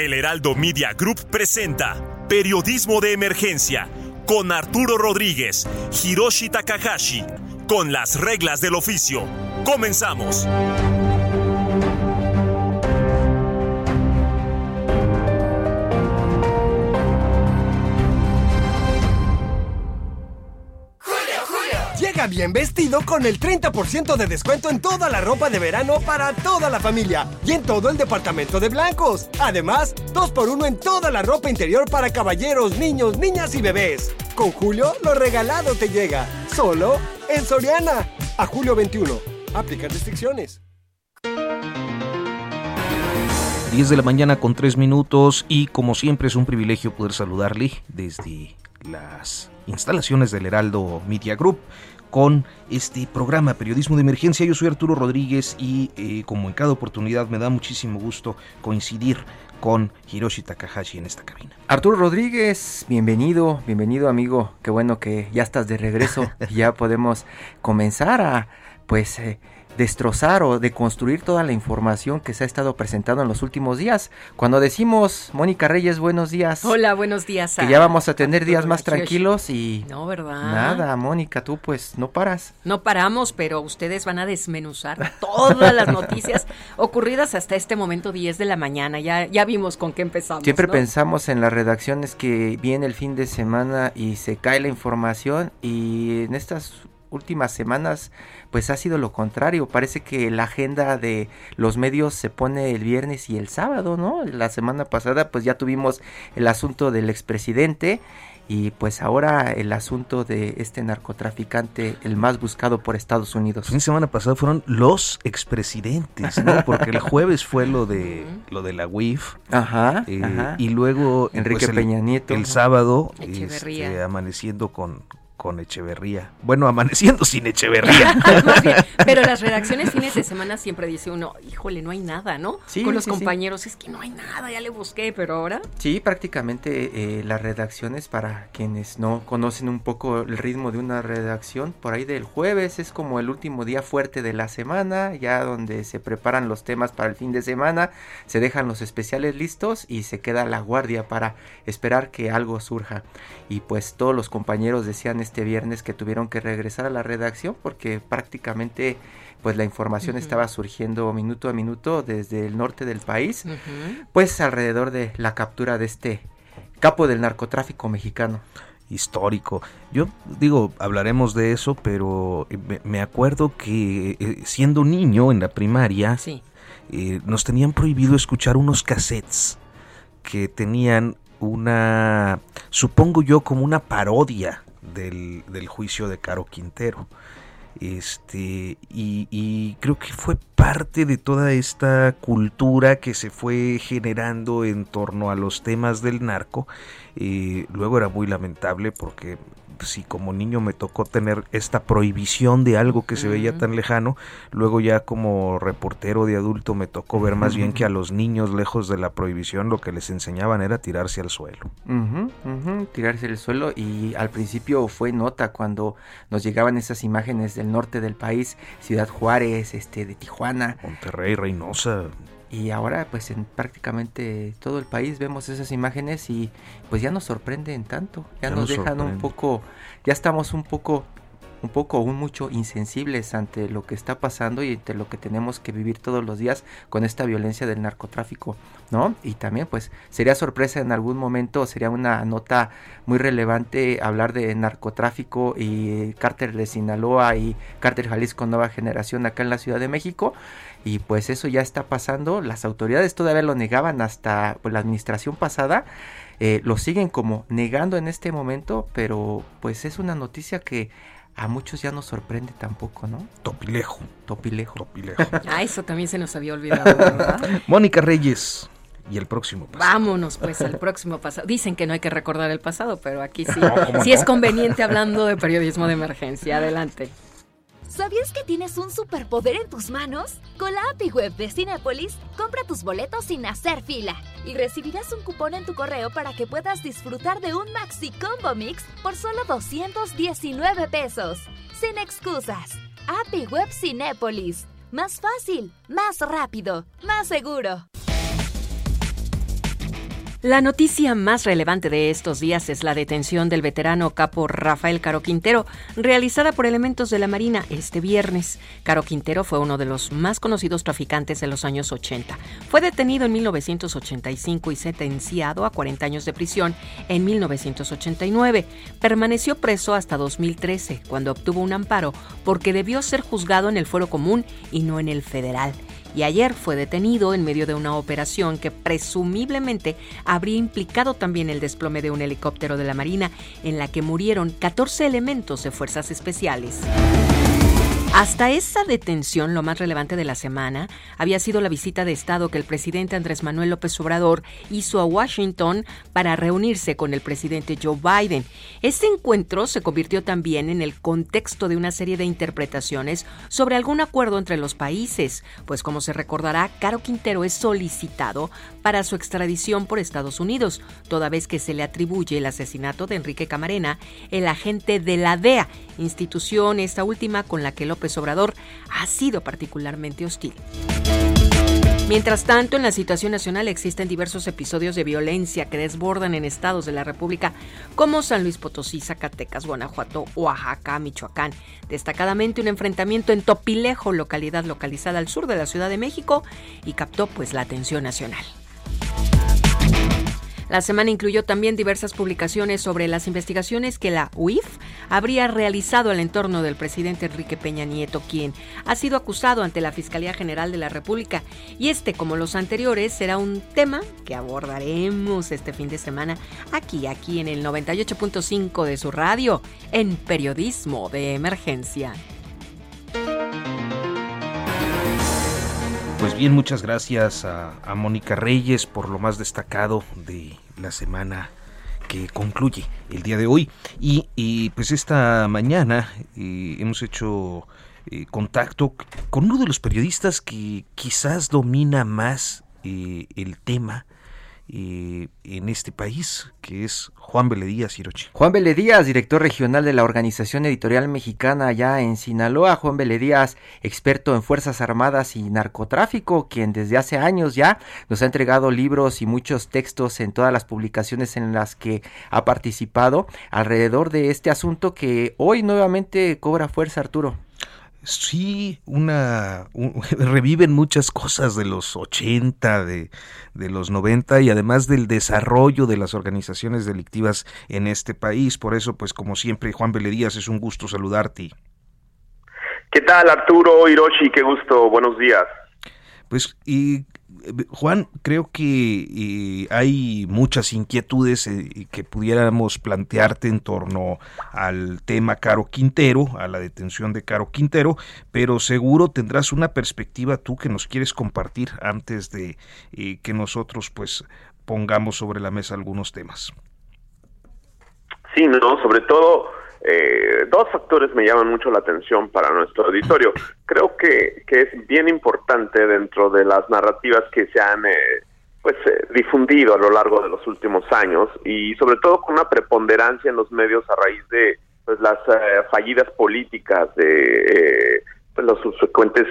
El Heraldo Media Group presenta Periodismo de Emergencia con Arturo Rodríguez, Hiroshi Takahashi, con las reglas del oficio. Comenzamos. Bien vestido con el 30% de descuento en toda la ropa de verano para toda la familia y en todo el departamento de blancos. Además, 2x1 en toda la ropa interior para caballeros, niños, niñas y bebés. Con Julio, lo regalado te llega. Solo en Soriana. A julio 21. Aplica restricciones. 10 de la mañana con 3 minutos y como siempre es un privilegio poder saludarle desde las instalaciones del Heraldo Media Group con este programa Periodismo de Emergencia. Yo soy Arturo Rodríguez y eh, como en cada oportunidad me da muchísimo gusto coincidir con Hiroshi Takahashi en esta cabina. Arturo Rodríguez, bienvenido, bienvenido amigo. Qué bueno que ya estás de regreso ya podemos comenzar a pues eh, destrozar o deconstruir toda la información que se ha estado presentando en los últimos días. Cuando decimos, Mónica Reyes, buenos días. Hola, buenos días. Que ya vamos a tener días más tranquilos y... No, ¿verdad? Nada, Mónica, tú pues no paras. No paramos, pero ustedes van a desmenuzar todas las noticias ocurridas hasta este momento 10 de la mañana. Ya, ya vimos con qué empezamos. Siempre ¿no? pensamos en las redacciones que viene el fin de semana y se cae la información y en estas últimas semanas pues ha sido lo contrario. Parece que la agenda de los medios se pone el viernes y el sábado, ¿no? La semana pasada pues ya tuvimos el asunto del expresidente y pues ahora el asunto de este narcotraficante, el más buscado por Estados Unidos. De semana pasado fueron los expresidentes, ¿no? Porque el jueves fue lo de lo de la UIF. Ajá, eh, ajá. Y luego Enrique pues, el, Peña Nieto. El sábado Echeverría. este, amaneciendo con con Echeverría. Bueno, amaneciendo sin Echeverría. Pero las redacciones fines de semana siempre dice uno, híjole, no hay nada, ¿no? Sí, Con los sí, sí. compañeros, es que no hay nada, ya le busqué, pero ahora... Sí, prácticamente eh, las redacciones, para quienes no conocen un poco el ritmo de una redacción, por ahí del jueves es como el último día fuerte de la semana, ya donde se preparan los temas para el fin de semana, se dejan los especiales listos y se queda la guardia para esperar que algo surja. Y pues todos los compañeros decían este viernes que tuvieron que regresar a la redacción porque prácticamente pues la información estaba surgiendo minuto a minuto desde el norte del país pues alrededor de la captura de este capo del narcotráfico mexicano. histórico. Yo digo, hablaremos de eso, pero eh, me, acuerdo que eh, siendo niño en la primaria, Sí. eh, nos tenían prohibido escuchar unos cassettes que tenían una, supongo yo, como una parodia del, del juicio de Caro Quintero. Este, y, creo que fue parte de toda esta cultura que se fue generando en torno a los temas del narco. Eh, luego era muy lamentable porque si como niño me tocó tener esta prohibición de algo que se veía tan lejano, luego ya como reportero de adulto me tocó ver más bien que a los niños lejos de la prohibición lo que les enseñaban era tirarse al suelo. Tirarse del suelo y al principio fue nota cuando nos llegaban esas imágenes del norte del país, Ciudad Juárez, este de Tijuana. Monterrey, Reynosa, y ahora pues en prácticamente todo el país vemos esas imágenes y pues ya nos sorprenden tanto, ya, Ya nos nos dejan un poco, ya estamos un poco un poco un mucho insensibles ante lo que está pasando y ante lo que tenemos que vivir todos los días con esta violencia del narcotráfico, ¿no? Y también pues sería sorpresa en algún momento, sería una nota muy relevante hablar de narcotráfico y cártel de Sinaloa y cártel Jalisco Nueva Generación acá en la Ciudad de México. Y pues eso ya está pasando, las autoridades todavía lo negaban hasta pues, la administración pasada, eh, lo siguen como negando en este momento, pero pues es una noticia que a muchos ya no sorprende tampoco, ¿no? Topilejo, Topilejo. Topilejo. Ah, eso también se nos había olvidado, ¿verdad? Mónica Reyes, y el próximo pasado. Vámonos pues al próximo pasado. Dicen que no hay que recordar el pasado, pero aquí sí. sí es conveniente hablando de periodismo de emergencia. Adelante. ¿Sabías que tienes un superpoder en tus manos? Con la API Web de Cinépolis, compra tus boletos sin hacer fila y recibirás un cupón en tu correo para que puedas disfrutar de un Maxi Combo Mix por solo 219 pesos. Sin excusas. API Web Cinépolis. Más fácil, más rápido, más seguro. La noticia más relevante de estos días es la detención del veterano capo Rafael Caro Quintero, realizada por elementos de la Marina este viernes. Caro Quintero fue uno de los más conocidos traficantes de los años 80. Fue detenido en 1985 y sentenciado a 40 años de prisión en 1989. Permaneció preso hasta 2013, cuando obtuvo un amparo porque debió ser juzgado en el fuero común y no en el federal y ayer fue detenido en medio de una operación que presumiblemente habría implicado también el desplome de un helicóptero de la Marina en la que murieron 14 elementos de fuerzas especiales. Hasta esa detención, lo más relevante de la semana había sido la visita de Estado que el presidente Andrés Manuel López Obrador hizo a Washington para reunirse con el presidente Joe Biden. Este encuentro se convirtió también en el contexto de una serie de interpretaciones sobre algún acuerdo entre los países, pues como se recordará, Caro Quintero es solicitado para su extradición por Estados Unidos, toda vez que se le atribuye el asesinato de Enrique Camarena, el agente de la DEA, institución esta última con la que López Obrador ha sido particularmente hostil. Mientras tanto, en la situación nacional existen diversos episodios de violencia que desbordan en estados de la República como San Luis Potosí, Zacatecas, Guanajuato, Oaxaca, Michoacán. Destacadamente un enfrentamiento en Topilejo, localidad localizada al sur de la Ciudad de México, y captó pues la atención nacional. La semana incluyó también diversas publicaciones sobre las investigaciones que la UIF habría realizado al entorno del presidente Enrique Peña Nieto, quien ha sido acusado ante la Fiscalía General de la República. Y este, como los anteriores, será un tema que abordaremos este fin de semana aquí, aquí en el 98.5 de su radio, en Periodismo de Emergencia. Pues bien, muchas gracias a, Mónica Reyes por lo más destacado de la semana que concluye el día de hoy. Y, pues esta mañana eh, hemos hecho eh, contacto con uno de los periodistas que quizás domina más eh, el tema en este país, que es Juan Beledías Hirochi. Juan Beledías, director regional de la Organización Editorial Mexicana allá en Sinaloa. Juan Beledías, experto en Fuerzas Armadas y narcotráfico, quien desde hace años ya nos ha entregado libros y muchos textos en todas las publicaciones en las que ha participado alrededor de este asunto que hoy nuevamente cobra fuerza, Arturo sí, una reviven muchas cosas de los 80, de, de, los 90 y además del desarrollo de las organizaciones delictivas en este país. Por eso, pues como siempre, Juan Beledías, es un gusto saludarte. ¿Qué tal, Arturo Hiroshi? Qué gusto, buenos días. Pues, y Juan, creo que eh, hay muchas inquietudes eh, que pudiéramos plantearte en torno al tema Caro Quintero, a la detención de Caro Quintero, pero seguro tendrás una perspectiva tú que nos quieres compartir antes de eh, que nosotros pues pongamos sobre la mesa algunos temas. Sí, no, sobre todo eh, dos factores me llaman mucho la atención para nuestro auditorio. Creo que, que es bien importante dentro de las narrativas que se han eh, pues eh, difundido a lo largo de los últimos años y sobre todo con una preponderancia en los medios a raíz de pues las eh, fallidas políticas de pues, los subsecuentes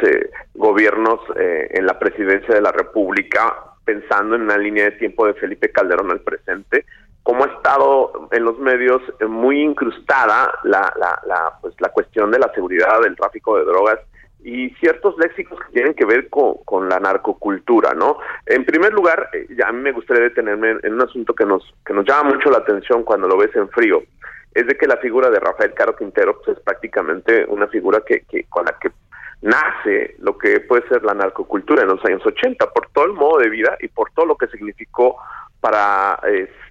gobiernos en la presidencia de la República pensando en una línea de tiempo de Felipe Calderón al presente cómo ha estado en los medios muy incrustada la, la, pues, la cuestión de la seguridad, del tráfico de drogas y ciertos léxicos que tienen que ver con, la narcocultura, ¿no? En primer lugar, eh, a mí me gustaría detenerme en, un asunto que nos que nos llama mucho la atención cuando lo ves en frío, es de que la figura de Rafael Caro Quintero pues, es prácticamente una figura que, que con la que nace lo que puede ser la narcocultura en los años 80 por todo el modo de vida y por todo lo que significó para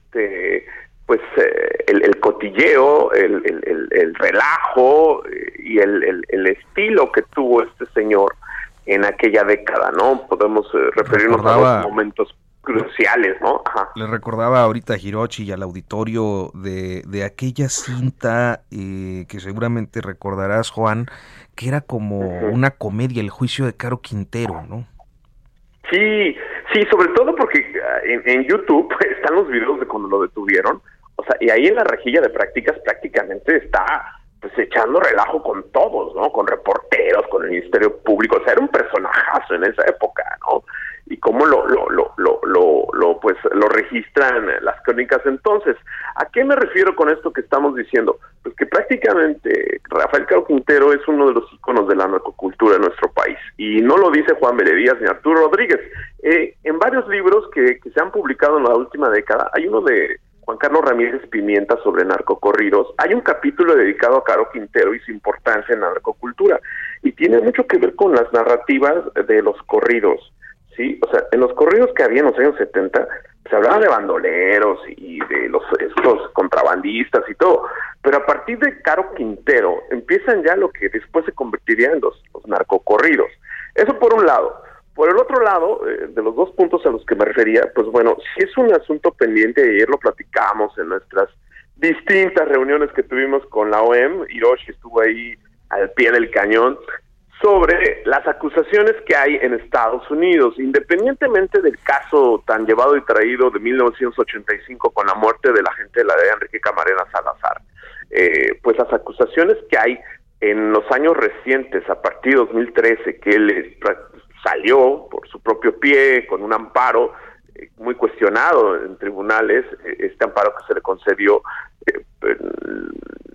este pues eh, el, cotilleo, el, el, relajo eh, y el, estilo que tuvo este señor en aquella década, ¿no? Podemos eh, referirnos a los momentos cruciales, ¿no? Le recordaba ahorita a Hirochi y al auditorio de, de aquella cinta eh, que seguramente recordarás, Juan, que era como una comedia, el juicio de Caro Quintero, ¿no? Sí, sí, sobre todo porque ah, en, YouTube están los videos de cuando lo detuvieron, o sea, y ahí en la rejilla de prácticas prácticamente está pues echando relajo con todos, ¿no? Con reporteros, con el Ministerio Público, o sea, era un personajazo en esa época, ¿no? Y cómo lo, lo, lo, lo, lo, pues lo registran las crónicas entonces. ¿A qué me refiero con esto que estamos diciendo? Pues que prácticamente Rafael Caro Quintero es uno de los iconos de la narcocultura en nuestro país. Y no lo dice Juan Díaz ni Arturo Rodríguez. Eh, en varios libros que, que se han publicado en la última década, hay uno de Juan Carlos Ramírez Pimienta sobre narcocorridos. Hay un capítulo dedicado a Caro Quintero y su importancia en la narcocultura. Y tiene mucho que ver con las narrativas de los corridos ¿sí? O sea, en los corridos que había en los años 70 se hablaba de bandoleros y de los estos contrabandistas y todo, pero a partir de Caro Quintero empiezan ya lo que después se convertiría en los, narcocorridos. Eso por un lado. Por el otro lado, eh, de los dos puntos a los que me refería, pues bueno, si es un asunto pendiente, ayer lo platicamos en nuestras distintas reuniones que tuvimos con la OEM, Hiroshi estuvo ahí al pie del cañón, sobre las acusaciones que hay en Estados Unidos, independientemente del caso tan llevado y traído de 1985 con la muerte de la gente de la de Enrique Camarena Salazar, eh, pues las acusaciones que hay en los años recientes, a partir de 2013, que él salió por su propio pie con un amparo eh, muy cuestionado en tribunales, eh, este amparo que se le concedió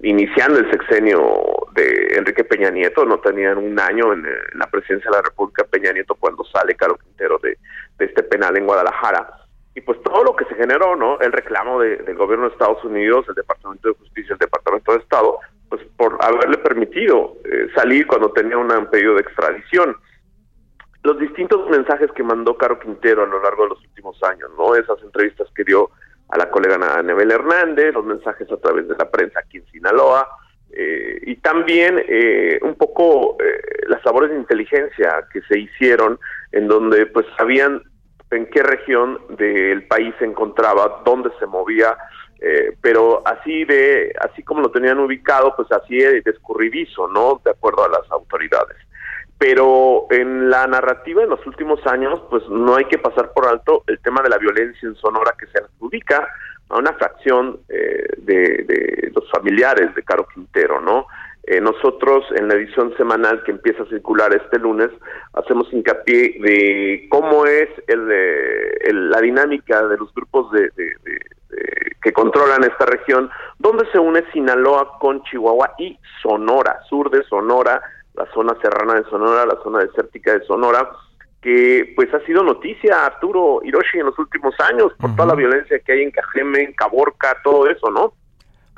iniciando el sexenio de Enrique Peña Nieto, no tenían un año en, la presidencia de la República Peña Nieto cuando sale Caro Quintero de, este penal en Guadalajara. Y pues todo lo que se generó, ¿no? El reclamo del gobierno de Estados Unidos, el Departamento de Justicia, el Departamento de Estado, pues por haberle permitido eh, salir cuando tenía un pedido de extradición. Los distintos mensajes que mandó Caro Quintero a lo largo de los últimos años, ¿no? Esas entrevistas que dio a la colega Nebel Hernández, los mensajes a través de la prensa aquí en Sinaloa, eh, y también eh, un poco eh, las labores de inteligencia que se hicieron en donde pues sabían en qué región del país se encontraba, dónde se movía, pero así de así como lo tenían ubicado, pues así de escurridizo, ¿no? De acuerdo a las autoridades pero en la narrativa en los últimos años, pues no hay que pasar por alto el tema de la violencia en Sonora que se adjudica a una fracción eh, de, los familiares de Caro Quintero, ¿no? Eh, nosotros en la edición semanal que empieza a circular este lunes hacemos hincapié de cómo es el, la dinámica de los grupos de, que controlan esta región, donde se une Sinaloa con Chihuahua y Sonora, sur de Sonora, la zona serrana de Sonora, la zona desértica de Sonora, que pues ha sido noticia Arturo Hiroshi en los últimos años por toda la violencia que hay en Cajeme, en Caborca, todo eso, ¿no?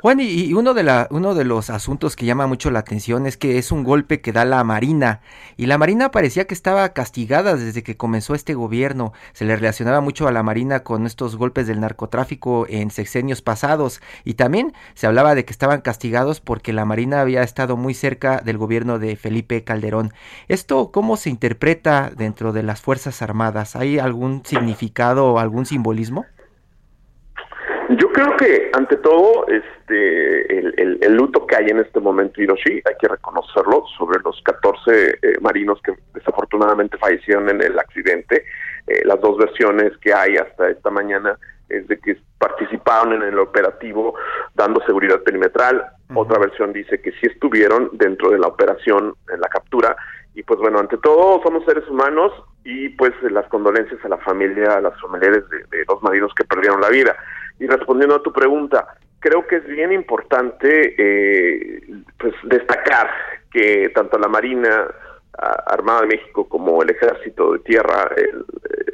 Juan, y, uno, de la, uno de los asuntos que llama mucho la atención es que es un golpe que da la Marina. Y la Marina parecía que estaba castigada desde que comenzó este gobierno. Se le relacionaba mucho a la Marina con estos golpes del narcotráfico en sexenios pasados. Y también se hablaba de que estaban castigados porque la Marina había estado muy cerca del gobierno de Felipe Calderón. ¿Esto cómo se interpreta dentro de las Fuerzas Armadas? ¿Hay algún significado o algún simbolismo? Yo creo que ante todo este el, luto que hay en este momento Hiroshi, hay que reconocerlo, sobre los 14 eh, marinos que desafortunadamente fallecieron en el accidente. Eh, las dos versiones que hay hasta esta mañana es de que participaron en el operativo dando seguridad perimetral. Otra versión dice que sí estuvieron dentro de la operación en la captura. Y pues bueno, ante todo somos seres humanos y pues las condolencias a la familia, a las familiares de, de los marinos que perdieron la vida. Y respondiendo a tu pregunta, creo que es bien importante eh, pues destacar que tanto la Marina Armada de México como el Ejército de Tierra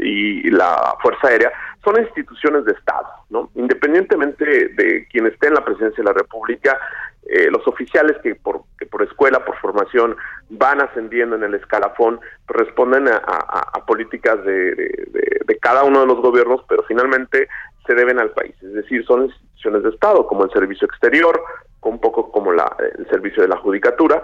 y la Fuerza Aérea son instituciones de Estado, ¿no? Independientemente de quien esté en la presidencia de la República, eh, los oficiales que por, por escuela, por formación, van ascendiendo en el escalafón, responden a, políticas de, de, cada uno de los gobiernos, pero finalmente se deben al país, es decir, son instituciones de Estado, como el Servicio Exterior, un poco como la, el Servicio de la Judicatura,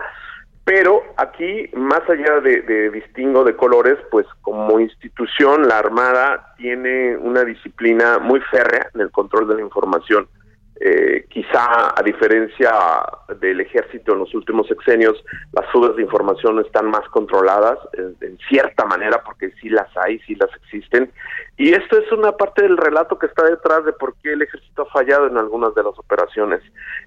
Pero aquí, más allá de, de, distingo de colores, pues como institución la Armada tiene una disciplina muy férrea en el control de la información. Eh, quizá a diferencia del ejército en los últimos sexenios, las fugas de información están más controladas en, cierta manera porque sí las hay, sí las existen. Y esto es una parte del relato que está detrás de por qué el ejército ha fallado en algunas de las operaciones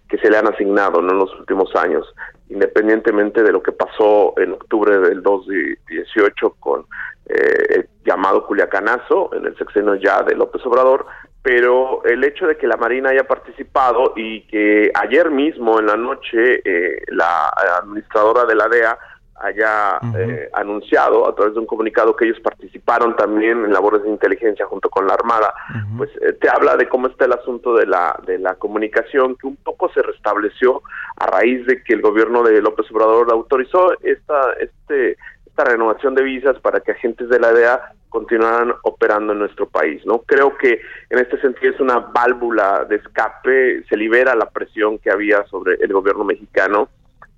que se le han asignado en los últimos años, independientemente de lo que pasó en octubre del 2018 con eh, el llamado Culiacanazo en el sexenio ya de López Obrador, pero el hecho de que la Marina haya participado y que ayer mismo en la noche eh, la administradora de la DEA haya eh, anunciado a través de un comunicado que ellos participaron también en labores de inteligencia junto con la Armada, pues eh, te habla de cómo está el asunto de la de la comunicación que un poco se restableció a raíz de que el gobierno de López Obrador autorizó esta este esta renovación de visas para que agentes de la DEA continuaran operando en nuestro país, ¿no? Creo que en este sentido es una válvula de escape, se libera la presión que había sobre el gobierno mexicano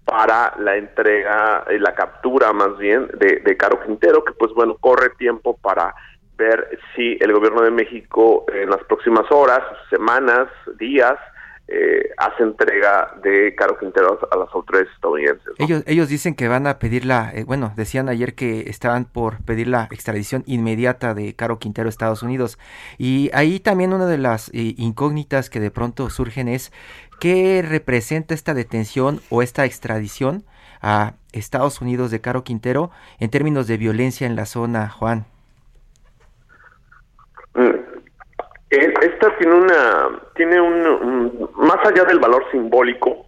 para la entrega, y la captura más bien de, de Caro Quintero, que pues bueno, corre tiempo para ver si el gobierno de México en las próximas horas, semanas, días, eh, hace entrega de Caro Quintero a las autoridades estadounidenses. Ellos, ellos dicen que van a pedir la, eh, bueno, decían ayer que estaban por pedir la extradición inmediata de Caro Quintero a Estados Unidos. Y ahí también una de las eh, incógnitas que de pronto surgen es qué representa esta detención o esta extradición a Estados Unidos de Caro Quintero en términos de violencia en la zona, Juan. Mm, esta tiene una, tiene un, más allá del valor simbólico,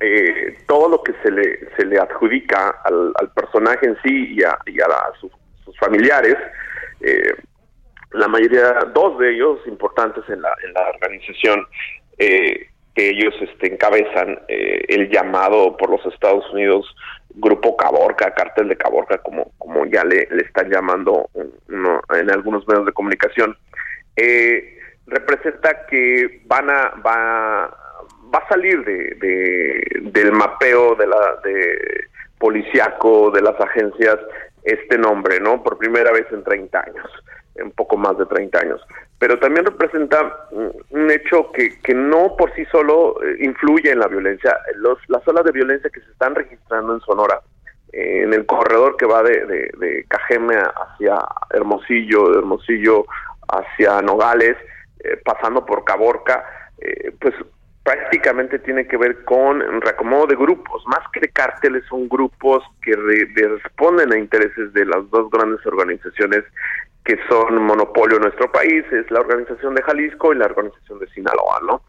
eh, todo lo que se le, se le adjudica al, personaje en sí y a, y a sus, familiares, eh, la mayoría, dos de ellos importantes en la, en la organización, eh, que ellos este, encabezan el llamado por los Estados Unidos Grupo Caborca, Cártel de Caborca, como, como ya le, le están llamando en algunos medios de comunicación. Eh, representa que van a va, va a salir de, del mapeo de la de policiaco de las agencias este nombre, ¿no? Por primera vez en 30 años, un poco más de 30 años. Pero también representa un hecho que, que no por sí solo eh, influye en la violencia. Los, las olas de violencia que se están registrando en Sonora, eh, en el corredor que va de, de, de Cajeme hacia Hermosillo, de Hermosillo hacia Nogales, eh, pasando por Caborca, eh, pues prácticamente tiene que ver con reacomodo de grupos, más que de cárteles son grupos que responden a intereses de las dos grandes organizaciones que son monopolio en nuestro país, es la organización de Jalisco y la organización de Sinaloa, ¿no?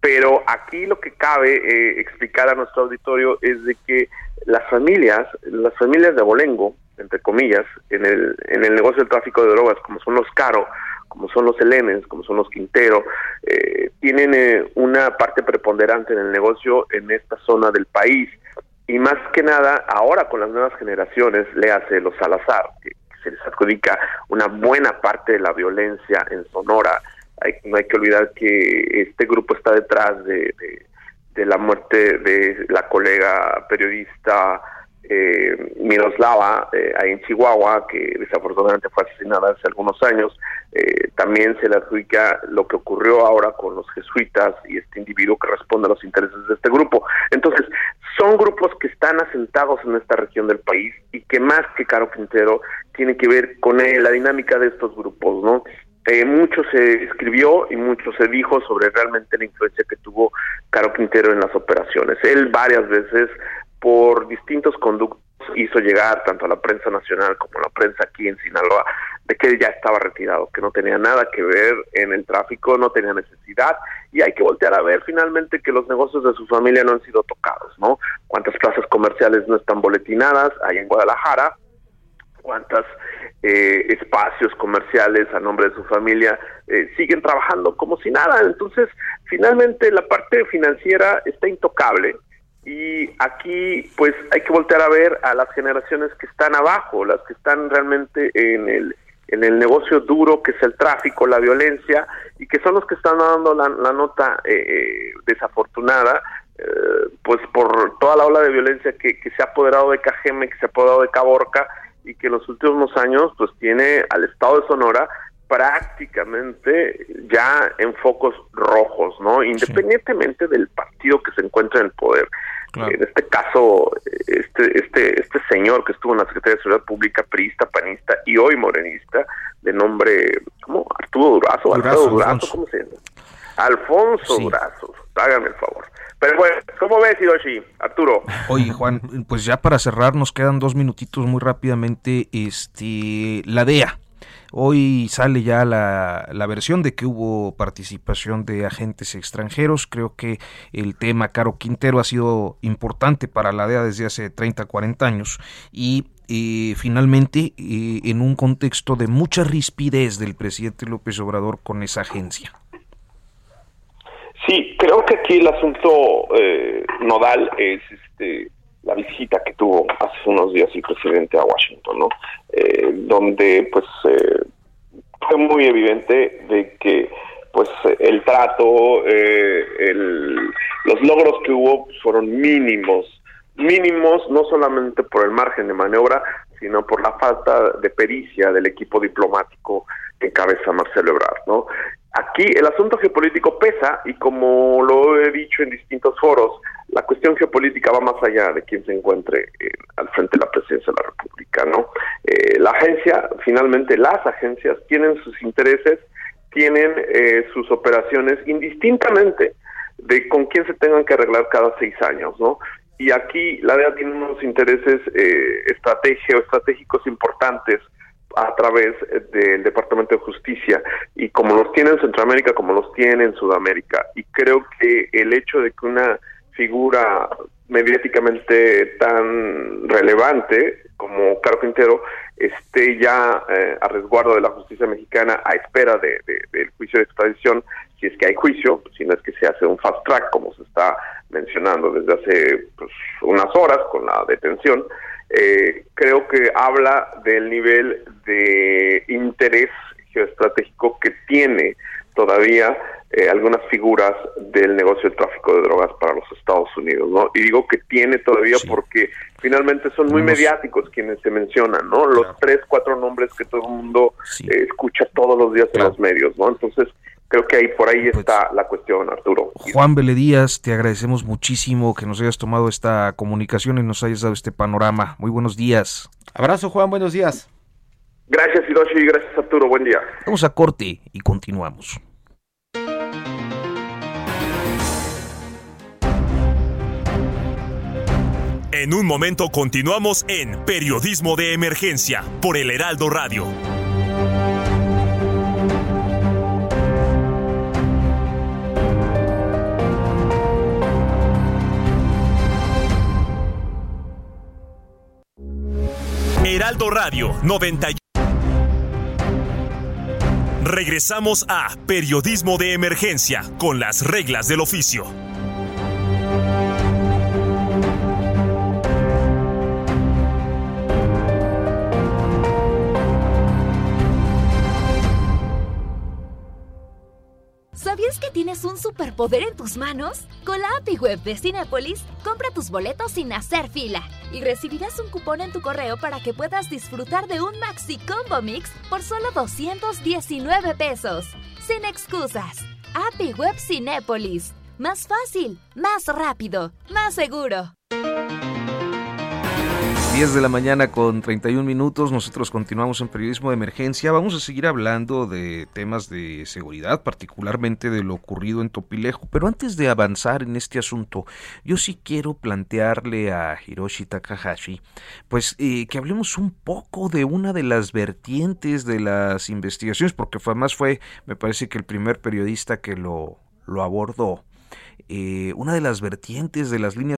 Pero aquí lo que cabe eh, explicar a nuestro auditorio es de que las familias, las familias de Abolengo, entre comillas, en el, en el negocio del tráfico de drogas, como son los Caro, como son los Elenes, como son los Quintero, eh, tienen eh, una parte preponderante en el negocio en esta zona del país. Y más que nada, ahora con las nuevas generaciones, le hace los Salazar, que se les adjudica una buena parte de la violencia en Sonora. No hay que olvidar que este grupo está detrás de, de la muerte de la colega periodista eh, Miroslava, eh, ahí en Chihuahua, que desafortunadamente fue asesinada hace algunos años, eh, también se le adjudica lo que ocurrió ahora con los jesuitas y este individuo que responde a los intereses de este grupo. Entonces, son grupos que están asentados en esta región del país y que más que Caro Quintero tiene que ver con la dinámica de estos grupos, ¿no? Eh, mucho se escribió y mucho se dijo sobre realmente la influencia que tuvo Caro Quintero en las operaciones. Él varias veces por distintos conductos hizo llegar tanto a la prensa nacional como a la prensa aquí en Sinaloa de que él ya estaba retirado, que no tenía nada que ver en el tráfico, no tenía necesidad y hay que voltear a ver finalmente que los negocios de su familia no han sido tocados, ¿no? Cuántas plazas comerciales no están boletinadas ahí en Guadalajara, cuántos eh, espacios comerciales a nombre de su familia eh, siguen trabajando como si nada. Entonces, finalmente la parte financiera está intocable y aquí pues hay que voltear a ver a las generaciones que están abajo, las que están realmente en el en el negocio duro que es el tráfico, la violencia y que son los que están dando la, nota eh, eh, desafortunada eh, pues por toda la ola de violencia que, que se ha apoderado de Cajeme, que se ha apoderado de Caborca y que en los últimos años pues tiene al estado de Sonora prácticamente ya en focos rojos, ¿no? Independientemente del partido que se encuentre en el poder. En este caso, este, este, este señor que estuvo en la Secretaría de Seguridad Pública, priista, panista y hoy morenista, de nombre, ¿cómo? Arturo Durazo, Durazo Durazo, ¿cómo se llama? Alfonso Durazo, hágame el favor. Pero bueno, ¿cómo ves, Hiroshi? Arturo. Oye, Juan, pues ya para cerrar nos quedan dos minutitos muy rápidamente. Este, la DEA Hoy sale ya la, la, versión de que hubo participación de agentes extranjeros. Creo que el tema Caro Quintero ha sido importante para la DEA desde hace 30, 40 años y eh, finalmente eh, en un contexto de mucha rispidez del presidente López Obrador con esa agencia. Sí, creo que aquí el asunto eh, nodal es este la visita que tuvo hace unos días el presidente a Washington. Eh, donde pues eh, fue muy evidente de que pues el trato, eh, el, los logros que hubo fueron mínimos, mínimos no solamente por el margen de maniobra, sino por la falta de pericia del equipo diplomático encabeza Marcelo Ebrard, ¿no? Aquí el asunto geopolítico pesa y como lo he dicho en distintos foros, la cuestión geopolítica va más allá de quien se encuentre eh, al frente de la presidencia de la República, ¿no? Eh, la agencia, finalmente las agencias tienen sus intereses, tienen eh, sus operaciones indistintamente de con quién se tengan que arreglar cada seis años, ¿no? Y aquí la DEA tiene unos intereses estratégicos importantes a través del Departamento de Justicia y como los tiene en Centroamérica, como los tiene en Sudamérica. Y creo que el hecho de que una figura mediáticamente tan relevante como Caro Quintero esté ya eh, a resguardo de la justicia mexicana a espera de, del juicio de extradición, si es que hay juicio, si no es que se hace un fast track como se está mencionando desde hace pues, unas horas con la detención, eh, creo que habla del nivel de interés geoestratégico que tiene todavía eh, algunas figuras del negocio del tráfico de drogas para los Estados Unidos, ¿no? Y digo que tiene todavía porque finalmente son muy mediáticos quienes se mencionan, ¿no? Los tres, cuatro nombres que todo el mundo eh, escucha todos los días en los medios, ¿no? Entonces, creo que ahí por ahí pues está la cuestión, Arturo. Juan Díaz, te agradecemos muchísimo que nos hayas tomado esta comunicación y nos hayas dado este panorama. Muy buenos días. Abrazo, Juan, buenos días. Gracias, Hiroshi, gracias, Arturo, buen día. Vamos a corte y continuamos. En un momento continuamos en Periodismo de Emergencia por el Heraldo Radio. Heraldo Radio 90. Regresamos a Periodismo de Emergencia con las reglas del oficio. Superpoder en tus manos? Con la API Web de Cinepolis, compra tus boletos sin hacer fila y recibirás un cupón en tu correo para que puedas disfrutar de un Maxi Combo Mix por solo 219 pesos. Sin excusas. API Web Cinepolis. Más fácil, más rápido, más seguro. 10 de la mañana con 31 minutos, nosotros continuamos en periodismo de emergencia. Vamos a seguir hablando de temas de seguridad, particularmente de lo ocurrido en Topilejo. Pero antes de avanzar en este asunto, yo sí quiero plantearle a Hiroshi Takahashi, pues eh, que hablemos un poco de una de las vertientes de las investigaciones, porque además fue, me parece que el primer periodista que lo, lo abordó. Eh, una de las vertientes de las líneas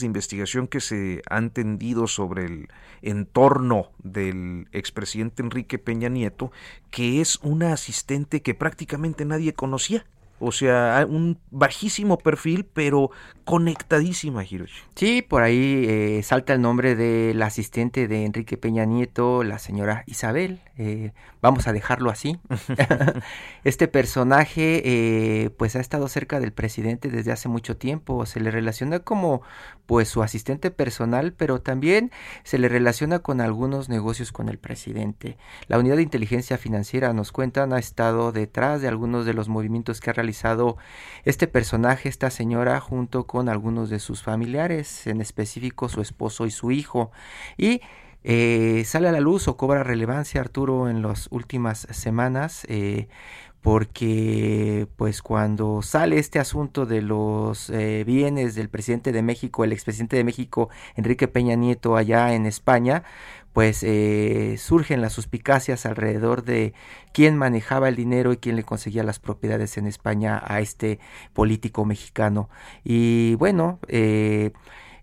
De investigación que se han tendido sobre el entorno del expresidente Enrique Peña Nieto, que es una asistente que prácticamente nadie conocía. O sea, un bajísimo perfil, pero conectadísima, Hiroshi. Sí, por ahí eh, salta el nombre de la asistente de Enrique Peña Nieto, la señora Isabel. Eh, vamos a dejarlo así. este personaje, eh, pues ha estado cerca del presidente desde hace mucho tiempo. Se le relaciona como, pues, su asistente personal, pero también se le relaciona con algunos negocios con el presidente. La unidad de inteligencia financiera nos cuentan ha estado detrás de algunos de los movimientos que ha realizado este personaje, esta señora, junto con algunos de sus familiares, en específico su esposo y su hijo. Y eh, sale a la luz o cobra relevancia Arturo en las últimas semanas. Eh, porque pues cuando sale este asunto de los eh, bienes del presidente de México, el expresidente de México, Enrique Peña Nieto, allá en España, pues eh, surgen las suspicacias alrededor de quién manejaba el dinero y quién le conseguía las propiedades en España a este político mexicano. Y bueno, eh,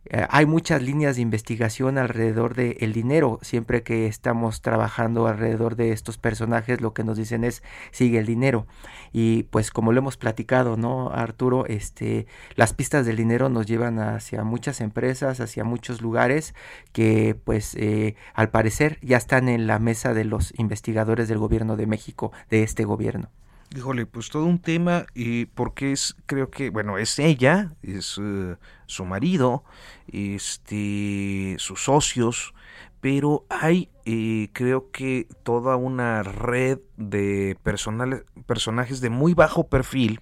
eh, hay muchas líneas de investigación alrededor del el dinero. Siempre que estamos trabajando alrededor de estos personajes, lo que nos dicen es sigue el dinero. Y pues como lo hemos platicado, ¿no, Arturo? Este, las pistas del dinero nos llevan hacia muchas empresas, hacia muchos lugares que pues eh, al parecer ya están en la mesa de los investigadores del gobierno de México, de este gobierno. Híjole, pues todo un tema, y porque es, creo que, bueno, es ella, es uh, su marido, este, sus socios, pero hay, eh, creo que toda una red de personajes de muy bajo perfil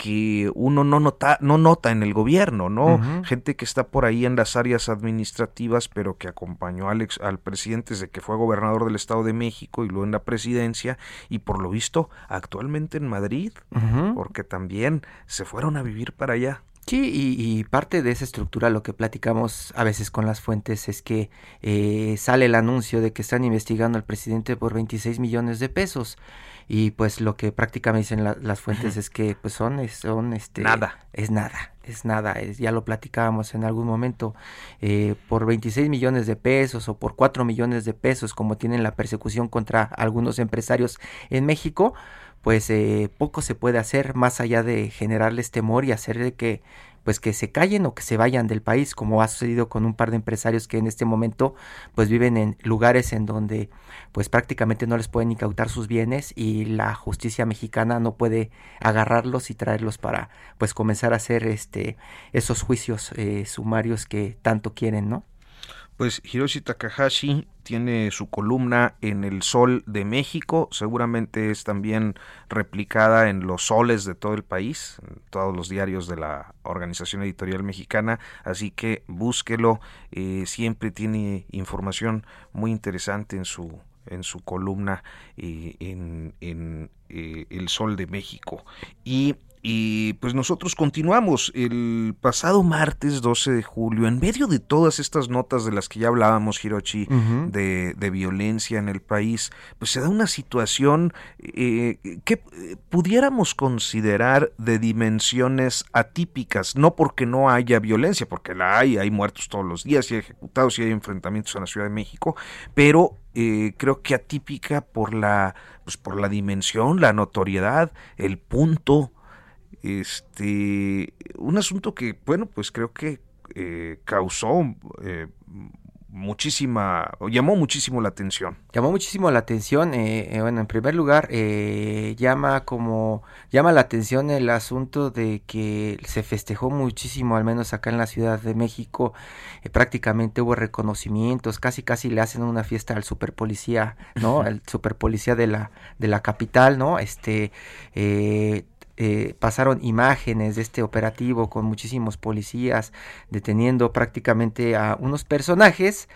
que uno no nota, no nota en el gobierno, ¿no? Gente que está por ahí en las áreas administrativas, pero que acompañó al, al presidente desde que fue gobernador del Estado de México y luego en la presidencia, y por lo visto actualmente en Madrid, porque también se fueron a vivir para allá. Sí, y, parte de esa estructura, lo que platicamos a veces con las fuentes, es que eh, sale el anuncio de que están investigando al presidente por 26 millones de pesos y pues lo que prácticamente dicen las fuentes es que pues son, son este nada. es nada es nada es, ya lo platicábamos en algún momento eh, por 26 millones de pesos o por 4 millones de pesos como tienen la persecución contra algunos empresarios en México pues eh, poco se puede hacer más allá de generarles temor y hacer de que pues que se callen o que se vayan del país, como ha sucedido con un par de empresarios que en este momento pues viven en lugares en donde pues prácticamente no les pueden incautar sus bienes y la justicia mexicana no puede agarrarlos y traerlos para pues comenzar a hacer este esos juicios eh, sumarios que tanto quieren, ¿no? Pues Hiroshi Takahashi tiene su columna en El Sol de México, seguramente es también replicada en los soles de todo el país, en todos los diarios de la Organización Editorial Mexicana, así que búsquelo, eh, siempre tiene información muy interesante en su en su columna eh, en, en eh, El Sol de México. Y y pues nosotros continuamos. El pasado martes 12 de julio, en medio de todas estas notas de las que ya hablábamos, Hirochi, de, de, violencia en el país, pues se da una situación eh, que pudiéramos considerar de dimensiones atípicas, no porque no haya violencia, porque la hay, hay muertos todos los días y hay ejecutados y hay enfrentamientos en la Ciudad de México, pero eh, creo que atípica por la, pues por la dimensión, la notoriedad, el punto este, un asunto que, bueno, pues creo que eh, causó eh, muchísima, llamó muchísimo la atención. Llamó muchísimo la atención, eh, bueno, en primer lugar, llama como, llama la atención el asunto de que se festejó muchísimo, al menos acá en la Ciudad de México, prácticamente hubo reconocimientos, casi casi le hacen una fiesta al superpolicía, ¿no? El superpolicía de la, de la capital, ¿no? Este, eh, pasaron imágenes de este operativo con muchísimos policías deteniendo prácticamente a unos personajes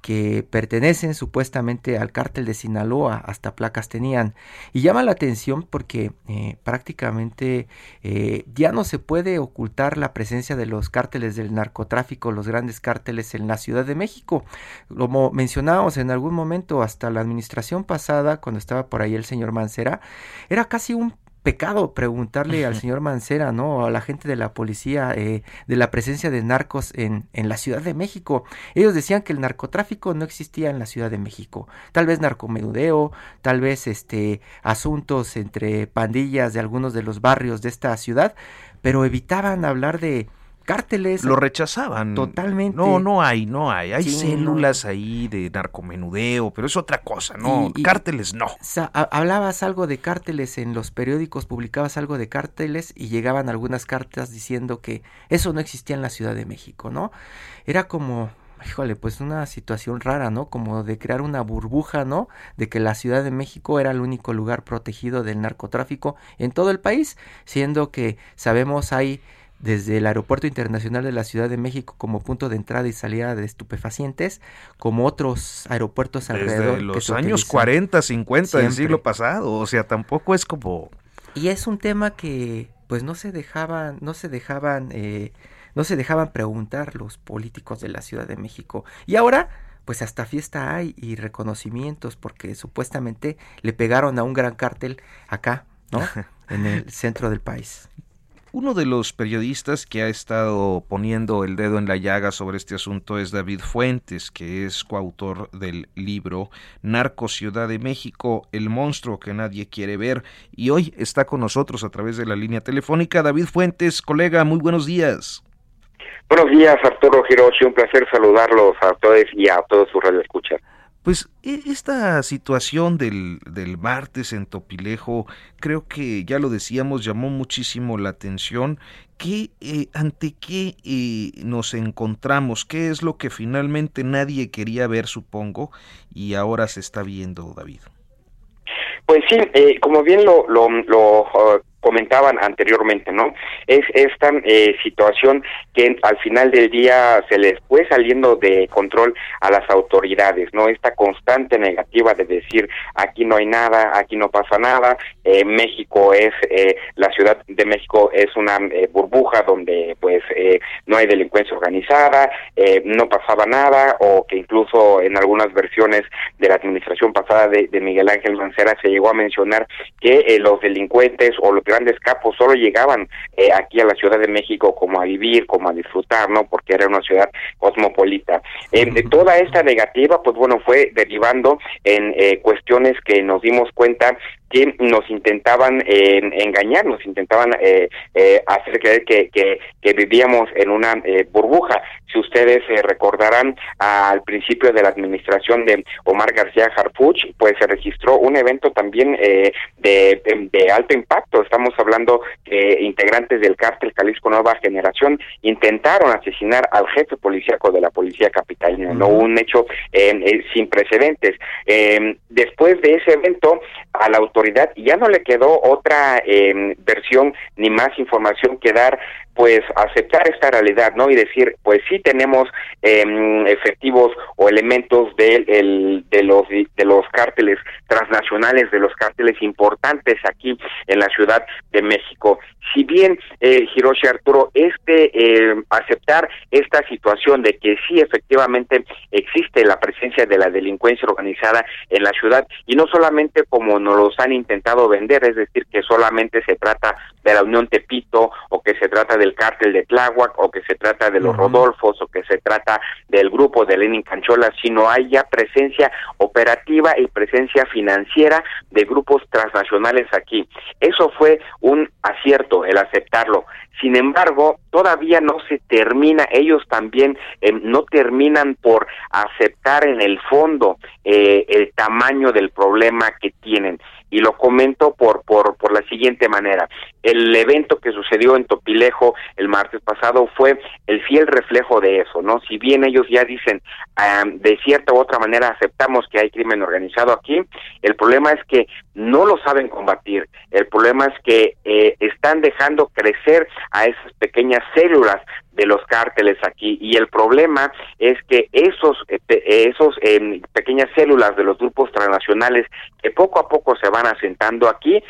que pertenecen supuestamente al cártel de Sinaloa, hasta placas tenían. Y llama la atención porque eh, prácticamente eh, ya no se puede ocultar la presencia de los cárteles del narcotráfico, los grandes cárteles en la Ciudad de México. Como mencionábamos en algún momento, hasta la administración pasada, cuando estaba por ahí el señor Mancera, era casi un pecado preguntarle al señor Mancera, ¿no? A la gente de la policía eh, de la presencia de narcos en, en la Ciudad de México. Ellos decían que el narcotráfico no existía en la Ciudad de México. Tal vez narcomenudeo, tal vez este asuntos entre pandillas de algunos de los barrios de esta ciudad, pero evitaban hablar de cárteles. Lo rechazaban. Totalmente. No, no hay, no hay. Hay células ahí de narcomenudeo, pero es otra cosa, ¿no? cárteles no. hablabas algo de cárteles en los periódicos, publicabas algo de cárteles y llegaban algunas cartas diciendo que eso no existía en la Ciudad de México, ¿no? Era como, híjole, pues una situación rara, ¿no? Como de crear una burbuja, ¿no? De que la Ciudad de México era el único lugar protegido del narcotráfico en todo el país, siendo que sabemos hay desde el Aeropuerto Internacional de la Ciudad de México como punto de entrada y salida de estupefacientes, como otros aeropuertos alrededor. Desde los años 40, 50 del siglo pasado, o sea, tampoco es como... Y es un tema que pues no se dejaban, no se dejaban, eh, no se dejaban preguntar los políticos de la Ciudad de México. Y ahora pues hasta fiesta hay y reconocimientos porque supuestamente le pegaron a un gran cártel acá, ¿no? en el centro del país. Uno de los periodistas que ha estado poniendo el dedo en la llaga sobre este asunto es David Fuentes, que es coautor del libro Narco Ciudad de México, el monstruo que nadie quiere ver, y hoy está con nosotros a través de la línea telefónica. David Fuentes, colega, muy buenos días. Buenos días, Arturo Hiroshi, un placer saludarlos a todos y a todos sus radioescuchas. Pues e, esta situación del, del martes en Topilejo, creo que ya lo decíamos, llamó muchísimo la atención. ¿Qué, eh, ¿Ante qué eh, nos encontramos? ¿Qué es lo que finalmente nadie quería ver, supongo, y ahora se está viendo, David? Pues sí, eh, como bien lo, lo, lo comentaban anteriormente, ¿no? Es esta eh, situación que al final del día se les fue saliendo de control a las autoridades, ¿no? Esta constante negativa de decir aquí no hay nada, aquí no pasa nada, eh, México es, eh, la Ciudad de México es una burbuja donde pues no hay delincuencia organizada, no pasaba nada, o que incluso en algunas versiones de la administración pasada de, de Miguel Ángel Mancera se llegó a mencionar que los delincuentes o los grandes capos solo llegaban eh, aquí a la Ciudad de México como a vivir, como a disfrutar, ¿no? Porque era una ciudad cosmopolita. Eh, de toda esta negativa, pues bueno, fue derivando en eh, cuestiones que nos dimos cuenta que nos intentaban eh, engañar, nos intentaban eh, eh, hacer creer que, que, que, vivíamos en una burbuja. Si ustedes recordarán, al principio de la administración de Omar García Harfuch, pues se registró un evento también de, de, alto impacto. Estamos hablando que integrantes del cártel Jalisco Nueva Generación intentaron asesinar al jefe policíaco de la policía capitalina, no un hecho sin precedentes. después de ese evento, a la autoridad ya no le quedó otra eh, versión ni más información que dar pues aceptar esta realidad, ¿no? Y decir, pues sí tenemos em, efectivos o elementos de, el, de los de los cárteles transnacionales, de los cárteles importantes aquí en la Ciudad de México. Si bien eh, Hiroshi Arturo, este eh, aceptar esta situación de que sí efectivamente existe la presencia de la delincuencia organizada en la ciudad y no solamente como nos los han intentado vender, es decir, que solamente se trata de la Unión Tepito o que se trata del cártel de Tláhuac o que se trata de los Rodolfos o que se trata del grupo de Lenin Canchola, sino hay ya presencia operativa y presencia financiera de grupos transnacionales aquí. Eso fue un acierto el aceptarlo. Sin embargo, todavía no se termina, ellos también eh, no terminan por aceptar en el fondo eh, el tamaño del problema que tienen y lo comento por, por, por la siguiente manera. El evento que sucedió en Topilejo el martes pasado fue el fiel reflejo de eso, ¿no? Si bien ellos ya dicen de cierta u otra manera aceptamos que hay crimen organizado aquí, el problema es que no lo saben combatir, el problema es que eh, están dejando crecer a esas pequeñas células de los cárteles aquí y el problema es que esos eh, esos eh, pequeñas células de los grupos transnacionales que poco a poco se van asentando aquí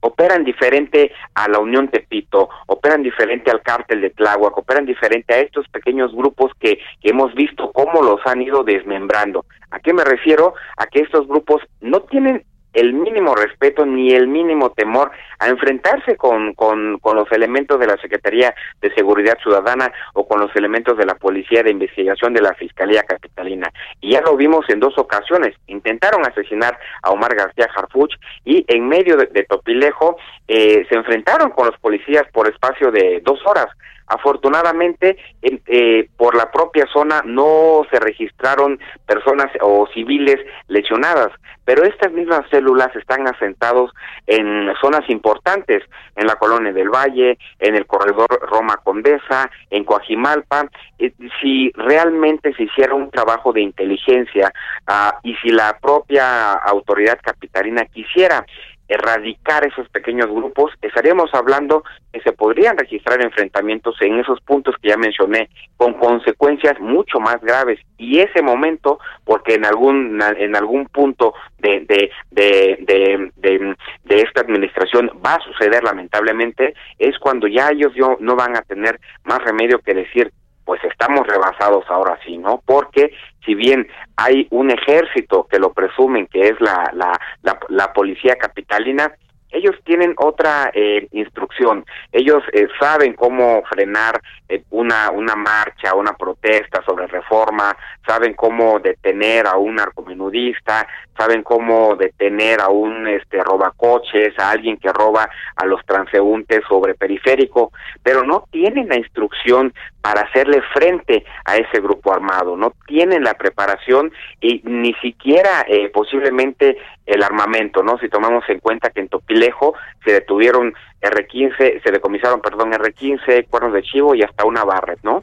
operan diferente a la Unión Tepito, operan diferente al cártel de Tláhuac, operan diferente a estos pequeños grupos que, que hemos visto cómo los han ido desmembrando. ¿A qué me refiero? A que estos grupos no tienen el mínimo respeto ni el mínimo temor a enfrentarse con, con, los elementos de la Secretaría de Seguridad Ciudadana o con los elementos de la Policía de Investigación de la Fiscalía Capitalina. Y ya lo vimos en dos ocasiones. Intentaron asesinar a Omar García Harfuch y en medio de, Topilejo eh, se enfrentaron con los policías por espacio de dos horas. Afortunadamente, eh, por la propia zona no se registraron personas o civiles lesionadas, pero estas mismas células están asentados en zonas importantes, en la colonia del Valle, en el corredor Roma Condesa, en Coajimalpa. Eh, si realmente se hiciera un trabajo de inteligencia ah, y si la propia autoridad capitalina quisiera erradicar esos pequeños grupos, estaríamos hablando que se podrían registrar enfrentamientos en esos puntos que ya mencioné, con consecuencias mucho más graves. Y ese momento, porque en algún en algún punto de de, de, de, de, esta administración va a suceder lamentablemente, es cuando ya ellos no van a tener más remedio que decir pues estamos rebasados ahora sí, ¿no? Porque si bien hay un ejército que lo presumen que es la, la, la, la policía capitalina, ellos tienen otra eh, instrucción. Ellos eh, saben cómo frenar eh, una, una marcha, una protesta sobre reforma, saben cómo detener a un narcomenudista, saben cómo detener a un este robacoches, a alguien que roba a los transeúntes sobre periférico, pero no tienen la instrucción para hacerle frente a ese grupo armado, no tienen la preparación y ni siquiera posiblemente el armamento, ¿no? Si tomamos en cuenta que en Topilejo se detuvieron R15, se decomisaron, perdón, R15, cuernos de chivo y hasta una Barret, ¿no?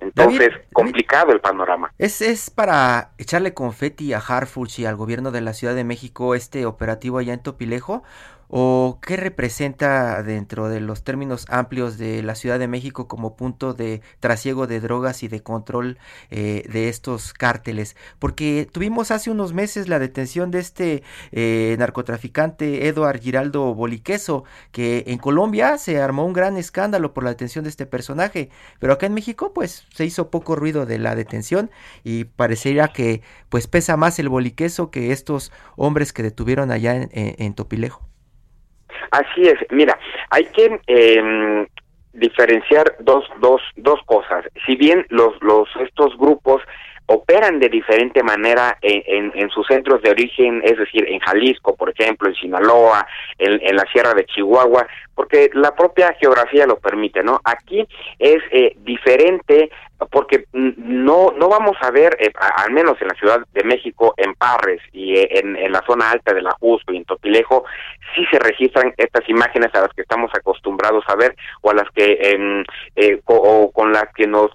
Entonces, complicado el panorama. ¿Es, ¿Es para echarle confeti a Harfuch y al gobierno de la Ciudad de México este operativo allá en Topilejo? O qué representa dentro de los términos amplios de la Ciudad de México como punto de trasiego de drogas y de control eh, de estos cárteles. Porque tuvimos hace unos meses la detención de este eh, narcotraficante Eduard Giraldo Boliqueso, que en Colombia se armó un gran escándalo por la detención de este personaje, pero acá en México pues se hizo poco ruido de la detención y parecería que pues pesa más el Boliqueso que estos hombres que detuvieron allá en Topilejo. Así es, mira, hay que eh, diferenciar dos, dos, dos cosas. Si bien los, los, estos grupos operan de diferente manera en, en, sus centros de origen, es decir, en Jalisco, por ejemplo, en Sinaloa, en, la Sierra de Chihuahua, porque la propia geografía lo permite, ¿no? Aquí es eh, diferente porque no no vamos a ver, eh, al menos en la Ciudad de México, en Parres y eh, en, la zona alta de la Jusco y en Topilejo, sí se registran estas imágenes a las que estamos acostumbrados a ver o a las que em, eh, o con las que nos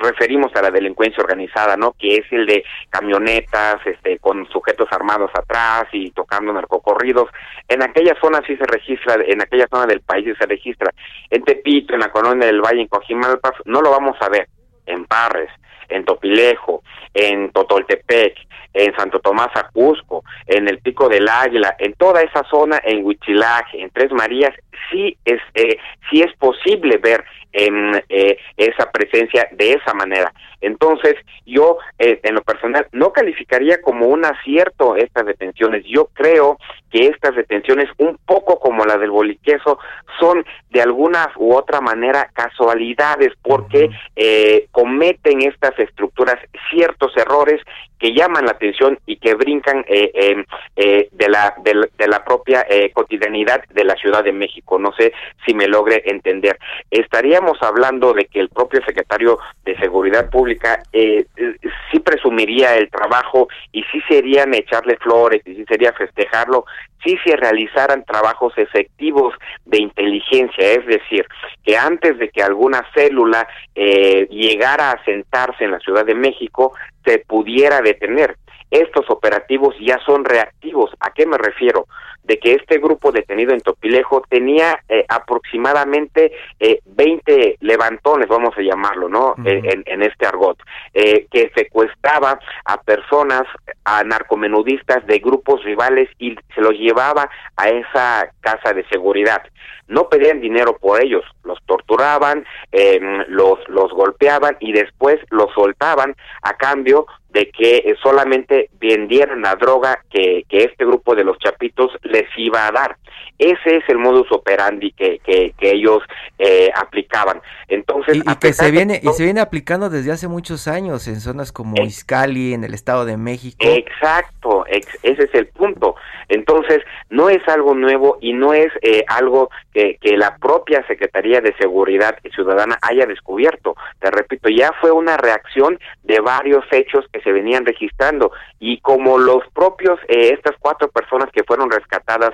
referimos a la delincuencia organizada, ¿no? Que es el de camionetas, este, con sujetos armados atrás y tocando narcocorridos. En aquella zona sí se registra, en aquella zona del país sí se registra. En Tepito, en la colonia del Valle, en Cojimalpa, no lo vamos a ver en Parres, en Topilejo, en Totoltepec, en Santo Tomás Ajusco, en el Pico del Águila, en toda esa zona, en Huichilaje, en Tres Marías, sí es, eh, sí es posible ver en eh, esa presencia de esa manera. Entonces, yo eh, en lo personal no calificaría como un acierto estas detenciones. Yo creo que estas detenciones, un poco como la del boliqueso, son de alguna u otra manera casualidades porque eh, cometen estas estructuras ciertos errores que llaman la atención y que brincan eh, eh, de, la, de, la propia eh, cotidianidad de la Ciudad de México. No sé si me logre entender. Estaríamos hablando de que el propio secretario de Seguridad Pública sí presumiría el trabajo y sí serían echarle flores y sí sería festejarlo si se realizaran trabajos efectivos de inteligencia, es decir, que antes de que alguna célula llegara a sentarse en la Ciudad de México, se pudiera detener. Estos operativos ya son reactivos. ¿A qué me refiero? De que este grupo detenido en Topilejo tenía eh, aproximadamente eh, 20 levantones, vamos a llamarlo, ¿no? En, este argot, eh, que secuestraba a personas, a narcomenudistas de grupos rivales y se los llevaba a esa casa de seguridad no pedían dinero por ellos, los torturaban, em, los, los golpeaban y después los soltaban a cambio de que solamente vendieran la droga que, que este grupo de los chapitos les iba a dar. Ese es el modus operandi que, que, ellos eh, aplicaban. Entonces, y, que se viene y se viene aplicando desde hace muchos años en zonas como eh, Izcali, en el Estado de México. Exacto, ese es el punto. Entonces, no es algo nuevo y no es eh, algo que, que la propia Secretaría de Seguridad Ciudadana haya descubierto. Te repito, ya fue una reacción de varios hechos que se venían registrando y como los propios, estas cuatro personas que fueron rescatadas,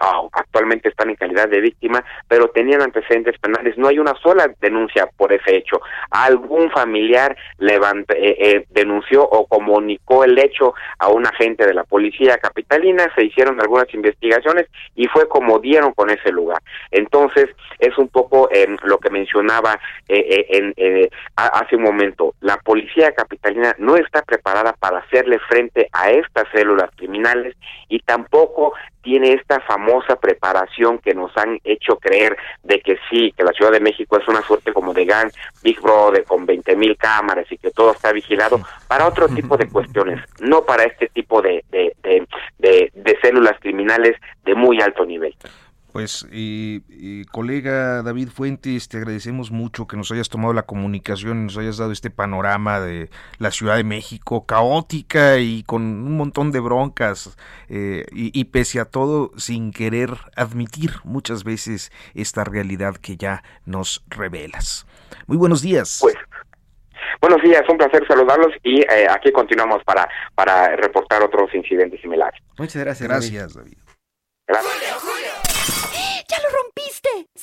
oh, actualmente están en calidad de víctima, pero tenían antecedentes penales. No hay una sola denuncia por ese hecho. Algún familiar levant, eh, eh, denunció o comunicó el hecho a un agente de la policía capitalina, se hicieron algunas investigaciones y fue como dieron con ese lugar. Entonces, es un poco eh, lo que mencionaba en, hace un momento. La policía capitalina no está preparada para hacerle frente a estas células criminales y tampoco tiene esta famosa preparación que nos han hecho creer de que sí, que la Ciudad de México es una suerte como de GAN, Big Brother con 20 mil cámaras y que todo está vigilado para otro tipo de cuestiones, no para este tipo de, de, de, de células criminales de muy alto nivel. Pues, y, colega David Fuentes, te agradecemos mucho que nos hayas tomado la comunicación nos hayas dado este panorama de la Ciudad de México, caótica y con un montón de broncas, eh, y, pese a todo, sin querer admitir muchas veces esta realidad que ya nos revelas. Muy buenos días. Pues, buenos días, un placer saludarlos y eh, aquí continuamos para, para reportar otros incidentes similares. Muchas gracias. Gracias, David. ¡Ya lo rompiste!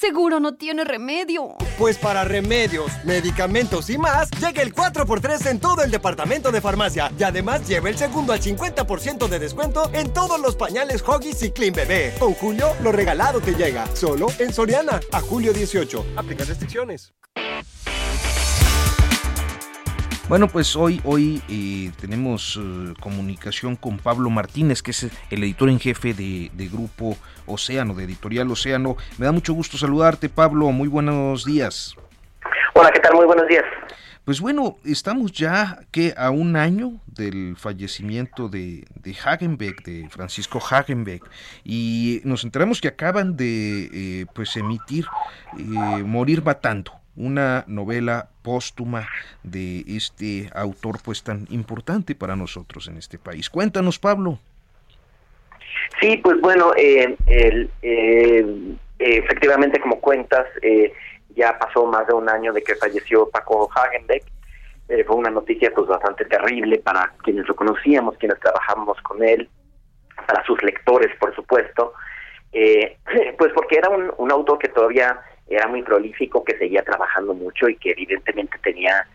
Seguro no tiene remedio. Pues para remedios, medicamentos y más, llega el 4x3 en todo el departamento de farmacia. Y además lleva el segundo al 50% de descuento en todos los pañales Hoggies y Clean Bebé. Con Julio, lo regalado te llega. Solo en Soriana. A julio 18. Aplica restricciones. Bueno, pues hoy, hoy eh, tenemos eh, comunicación con Pablo Martínez, que es el editor en jefe de, Grupo Océano, de Editorial Océano. Me da mucho gusto saludarte, Pablo. Muy buenos días. Hola, ¿qué tal? Muy buenos días. Pues bueno, estamos ya que a un año del fallecimiento de, de Hagenbeck, de Francisco Hagenbeck, y nos enteramos que acaban de eh, pues emitir Morir Matando, una novela póstuma de este autor pues tan importante para nosotros en este país. Cuéntanos, Pablo. Sí, pues bueno, eh, eh, efectivamente como cuentas, eh, ya pasó más de un año de que falleció Paco Hagenbeck. fue una noticia pues bastante terrible para quienes lo conocíamos, quienes trabajamos con él, para sus lectores, por supuesto. pues porque era un, un autor que todavía era muy prolífico, que seguía trabajando mucho y que evidentemente tenía,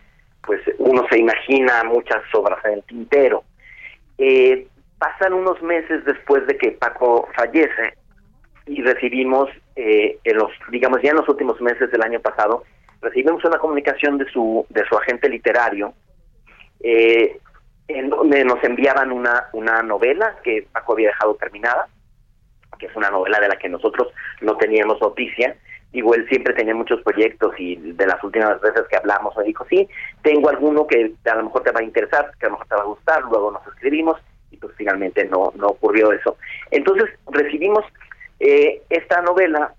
pues uno se imagina muchas obras en el tintero. Eh, pasan unos meses después de que Paco fallece y recibimos, eh, en los, digamos ya en los últimos meses del año pasado, recibimos una comunicación de su, de su agente literario, eh, en donde nos enviaban una, una novela que Paco había dejado terminada, que es una novela de la que nosotros no teníamos noticia, digo, él siempre tenía muchos proyectos y de las últimas veces que hablamos me dijo, sí, tengo alguno que a lo mejor te va a interesar, que a lo mejor te va a gustar, luego nos escribimos y pues finalmente no, no ocurrió eso. Entonces recibimos eh, esta novela,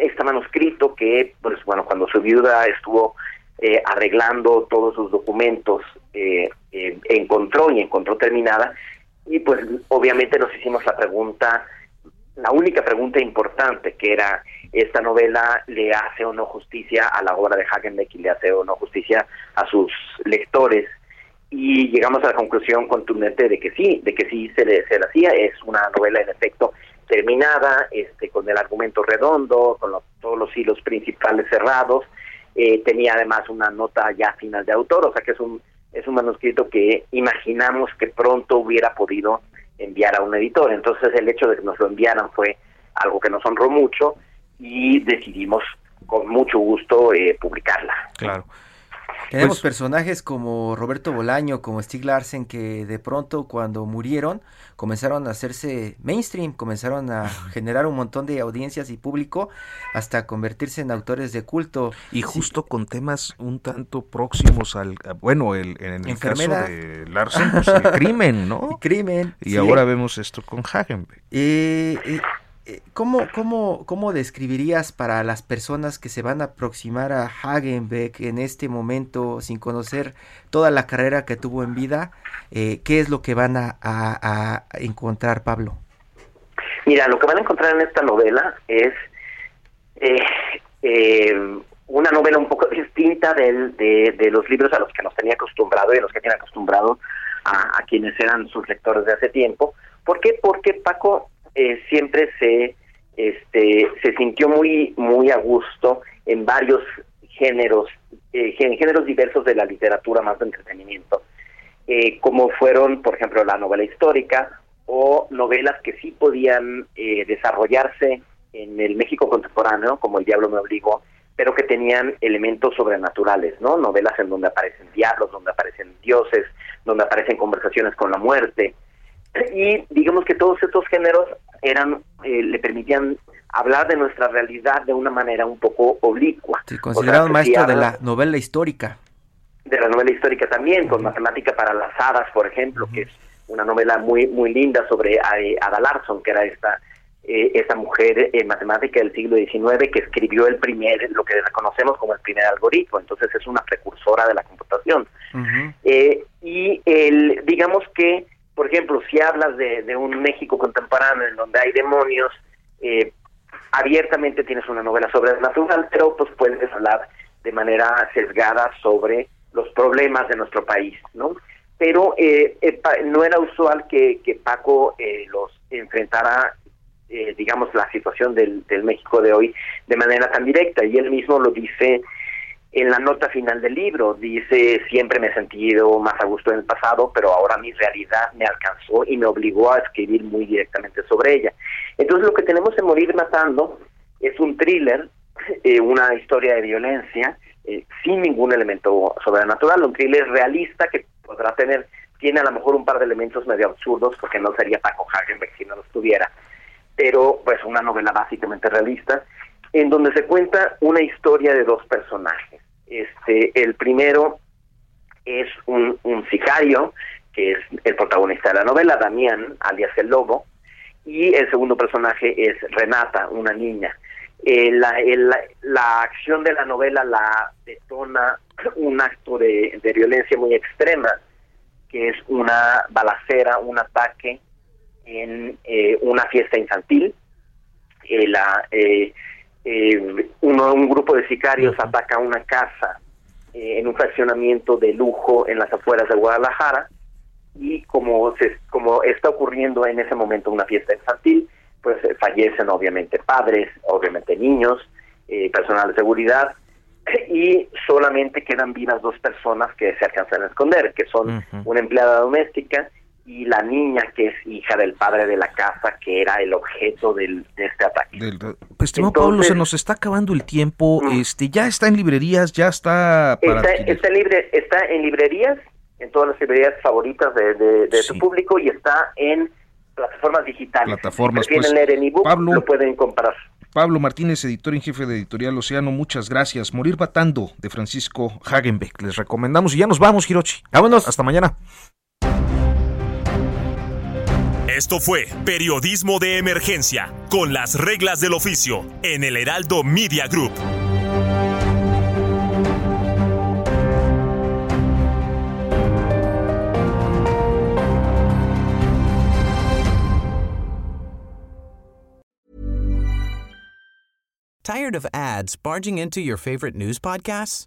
este manuscrito que, pues bueno, cuando su viuda estuvo eh, arreglando todos sus documentos, eh, encontró y encontró terminada y pues obviamente nos hicimos la pregunta, la única pregunta importante que era esta novela le hace o no justicia a la obra de Hagenbeck y le hace o no justicia a sus lectores y llegamos a la conclusión contundente de que sí, de que sí se le, se le hacía, es una novela en efecto terminada, este, con el argumento redondo, con todos los hilos principales cerrados, eh, tenía además una nota ya final de autor, o sea que es un, es un manuscrito que imaginamos que pronto hubiera podido enviar a un editor, entonces el hecho de que nos lo enviaran fue algo que nos honró mucho, y decidimos con mucho gusto eh, publicarla. Claro. Tenemos Pues- personajes como Roberto Bolaño, como Stig Larsen, que de pronto cuando murieron comenzaron a hacerse mainstream, comenzaron a generar un montón de audiencias y público hasta convertirse en autores de culto. Y justo con temas un tanto próximos al, bueno, el, en el caso de Larsen, pues el crimen, ¿no? Crimen. Y sí. ahora vemos esto con Hagenbeck. Eh, eh, ¿cómo, cómo, ¿Cómo describirías para las personas que se van a aproximar a Hagenbeck en este momento sin conocer toda la carrera que tuvo en vida? eh, ¿Qué es lo que van a, a- encontrar, Pablo? Mira, lo que van a encontrar en esta novela es eh, eh, una novela un poco distinta de, de los libros a los que nos tenía acostumbrado y a los que tiene acostumbrado a, a quienes eran sus lectores de hace tiempo. ¿Por qué? Porque Paco eh, siempre se este se sintió muy muy a gusto en varios géneros eh, géneros diversos de la literatura más de entretenimiento eh, como fueron por ejemplo la novela histórica o novelas que sí podían eh, desarrollarse en el México contemporáneo como El diablo me obligó pero que tenían elementos sobrenaturales, ¿no? Novelas en donde aparecen diablos, donde aparecen dioses, donde aparecen conversaciones con la muerte. Y digamos que todos estos géneros eran eh, le permitían hablar de nuestra realidad de una manera un poco oblicua. Sí, O sea, considerado que maestro de la novela histórica. de la novela histórica también, con Matemática para las Hadas, por ejemplo, que es una novela muy muy linda sobre eh, Ada Larson, que era esta eh, esta mujer en matemática del siglo XIX que escribió el primer, lo que reconocemos como el primer algoritmo, entonces es una precursora de la computación. Eh, y el, digamos que, ejemplo, si hablas de, un México contemporáneo en donde hay demonios, eh, abiertamente tienes una novela sobrenatural, pero pues puedes hablar de manera sesgada sobre los problemas de nuestro país, ¿no? Pero eh, eh, no era usual que, que Paco eh, los enfrentara, eh, digamos, la situación del, del México de hoy de manera tan directa, y él mismo lo dice en la nota final del libro. Dice siempre me he sentido más a gusto en el pasado, pero ahora mi realidad me alcanzó y me obligó a escribir muy directamente sobre ella. Entonces lo que tenemos en Morir Matando es un thriller, eh, una historia de violencia eh, sin ningún elemento sobrenatural, un thriller realista que podrá tener, tiene a lo mejor un par de elementos medio absurdos porque no sería Paco Hagenbeck si no los tuviera, pero pues una novela básicamente realista en donde se cuenta una historia de dos personajes. Este, el primero es un, un sicario, que es el protagonista de la novela, Damián, alias el Lobo, y el segundo personaje es Renata, una niña. Eh, la, el- la- acción de la novela la detona un acto de, de violencia muy extrema, que es una balacera, un ataque en eh, una fiesta infantil. Eh, la, eh, uno, un grupo de sicarios ataca una casa eh, en un fraccionamiento de lujo en las afueras de Guadalajara y como se, como está ocurriendo en ese momento una fiesta infantil, pues eh, fallecen obviamente padres, obviamente niños, eh, personal de seguridad y solamente quedan vivas dos personas que se alcanzan a esconder, que son una empleada doméstica y la niña que es hija del padre de la casa que era el objeto del, de este ataque. Del- pues, estimado Pablo, se nos está acabando el tiempo. Este, ya está en librerías, ya está para Está, libre, en librerías, en todas las librerías favoritas de, de, de su público y está en plataformas digitales. Plataformas, Si pues, leer en ebook, Pablo. lo pueden comprar. Pablo Martínez, editor en jefe de Editorial Océano, muchas gracias. Morir Batando, de Francisco Hagenbeck. Les recomendamos y ya nos vamos, Hirochi. Vámonos. Hasta mañana. Esto fue Periodismo de Emergencia, con las reglas del oficio, en el Heraldo Media Group. Tired of ads barging into your favorite news podcasts?